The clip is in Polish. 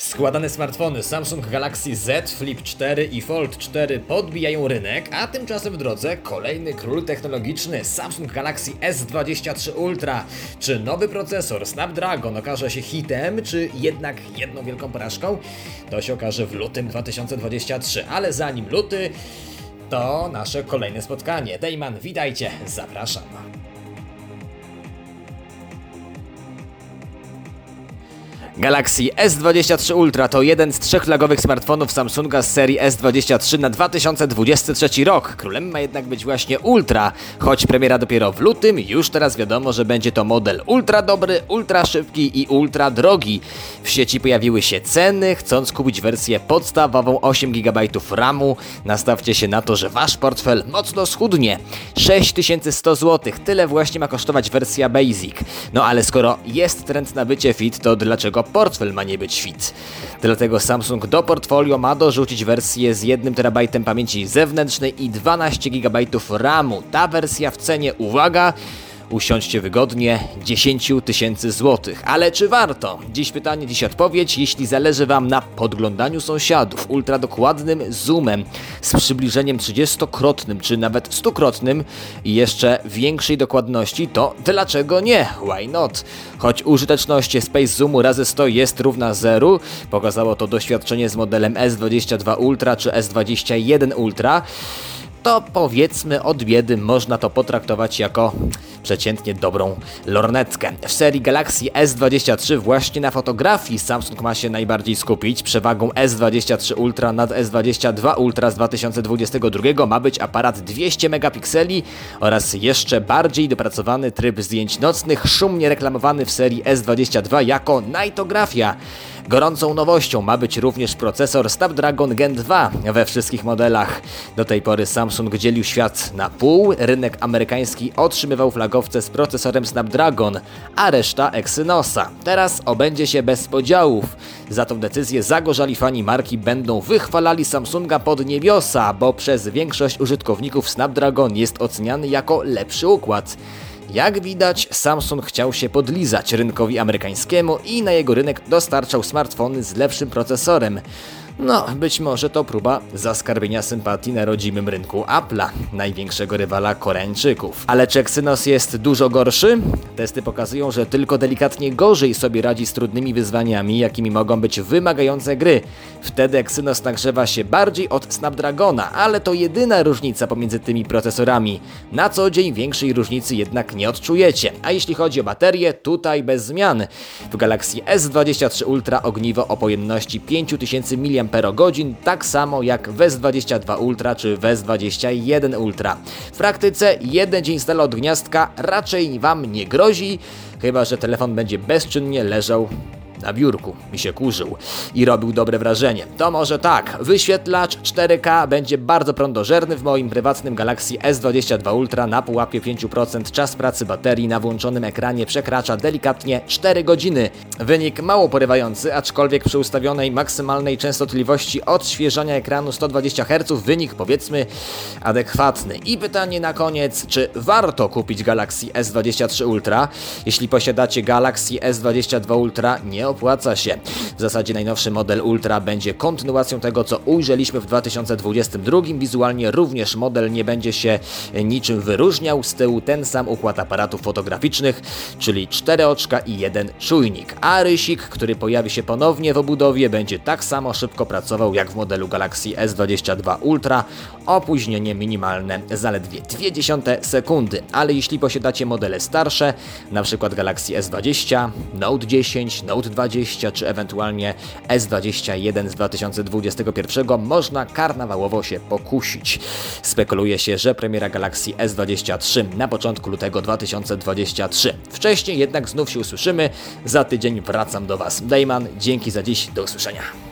Składane smartfony Samsung Galaxy Z Flip 4 i Fold 4 podbijają rynek, a tymczasem w drodze kolejny król technologiczny Samsung Galaxy S23 Ultra. Czy nowy procesor Snapdragon okaże się hitem, czy jednak jedną wielką porażką? To się okaże w lutym 2023, ale zanim luty, to nasze kolejne spotkanie. Dejman, witajcie, zapraszam. Galaxy S23 Ultra to jeden z trzech flagowych smartfonów Samsunga z serii S23 na 2023 rok. Królem ma jednak być właśnie Ultra, choć premiera dopiero w lutym, już teraz wiadomo, że będzie to model ultra dobry, ultra szybki i ultra drogi. W sieci pojawiły się ceny, chcąc kupić wersję podstawową 8 GB RAMu, nastawcie się na to, że wasz portfel mocno schudnie. 6100 zł, tyle właśnie ma kosztować wersja Basic. No ale skoro jest trend na bycie fit, to dlaczego portfel ma nie być fit. Dlatego Samsung do portfolio ma dorzucić wersję z 1 TB pamięci zewnętrznej i 12 GB RAMu. Ta wersja w cenie, uwaga, Usiądźcie wygodnie, 10 tysięcy złotych. Ale czy warto? Dziś pytanie, dziś odpowiedź. Jeśli zależy Wam na podglądaniu sąsiadów, ultradokładnym zoomem z przybliżeniem 30-krotnym czy nawet 100-krotnym i jeszcze większej dokładności, to dlaczego nie? Why not? Choć użyteczność Space Zoomu razy 100 jest równa zeru, pokazało to doświadczenie z modelem S22 Ultra czy S21 Ultra, to powiedzmy od biedy można to potraktować jako przeciętnie dobrą lornetkę. W serii Galaxy S23 właśnie na fotografii Samsung ma się najbardziej skupić. Przewagą S23 Ultra nad S22 Ultra z 2022 ma być aparat 200 megapikseli oraz jeszcze bardziej dopracowany tryb zdjęć nocnych, szumnie reklamowany w serii S22 jako Nightografia. Gorącą nowością ma być również procesor Snapdragon Gen 2 we wszystkich modelach. Do tej pory Samsung dzielił świat na pół, rynek amerykański otrzymywał z procesorem Snapdragon, a reszta Exynosa. Teraz obędzie się bez podziałów. Za tą decyzję zagorzali fani marki będą wychwalali Samsunga pod niebiosa, bo przez większość użytkowników Snapdragon jest oceniany jako lepszy układ. Jak widać, Samsung chciał się podlizać rynkowi amerykańskiemu i na jego rynek dostarczał smartfony z lepszym procesorem. No, być może to próba zaskarbienia sympatii na rodzimym rynku Apple'a, największego rywala Koreańczyków. Ale czy Exynos jest dużo gorszy? Testy pokazują, że tylko delikatnie gorzej sobie radzi z trudnymi wyzwaniami, jakimi mogą być wymagające gry. Wtedy Exynos nagrzewa się bardziej od Snapdragona, ale to jedyna różnica pomiędzy tymi procesorami. Na co dzień większej różnicy jednak nie odczujecie. A jeśli chodzi o baterię, tutaj bez zmian. W Galaxy S23 Ultra ogniwo o pojemności 5000 mAh, tak samo jak w S22 Ultra czy w S21 Ultra. W praktyce jeden dzień stale od gniazdka raczej Wam nie grozi, chyba że telefon będzie bezczynnie leżał na biurku mi się kurzył i robił dobre wrażenie. To może tak, wyświetlacz 4K będzie bardzo prądożerny w moim prywatnym Galaxy S22 Ultra na pułapie 5%. Czas pracy baterii na włączonym ekranie przekracza delikatnie 4 godziny. Wynik mało porywający, aczkolwiek przy ustawionej maksymalnej częstotliwości odświeżania ekranu 120 Hz wynik powiedzmy adekwatny. I pytanie na koniec, czy warto kupić Galaxy S23 Ultra? Jeśli posiadacie Galaxy S22 Ultra, nie opłaca się. W zasadzie najnowszy model Ultra będzie kontynuacją tego, co ujrzeliśmy w 2022. Wizualnie również model nie będzie się niczym wyróżniał. Z tyłu ten sam układ aparatów fotograficznych, czyli cztery oczka i jeden czujnik. A rysik, który pojawi się ponownie w obudowie, będzie tak samo szybko pracował jak w modelu Galaxy S22 Ultra. Opóźnienie minimalne zaledwie 0,2 sekundy. Ale jeśli posiadacie modele starsze, np. Galaxy S20, Note 10, Note 20 czy ewentualnie S21 z 2021 można karnawałowo się pokusić. Spekuluje się, że premiera Galaxy S23 na początku lutego 2023. Wcześniej jednak znów się usłyszymy. Za tydzień wracam do Was. Dayman, dzięki za dziś, do usłyszenia.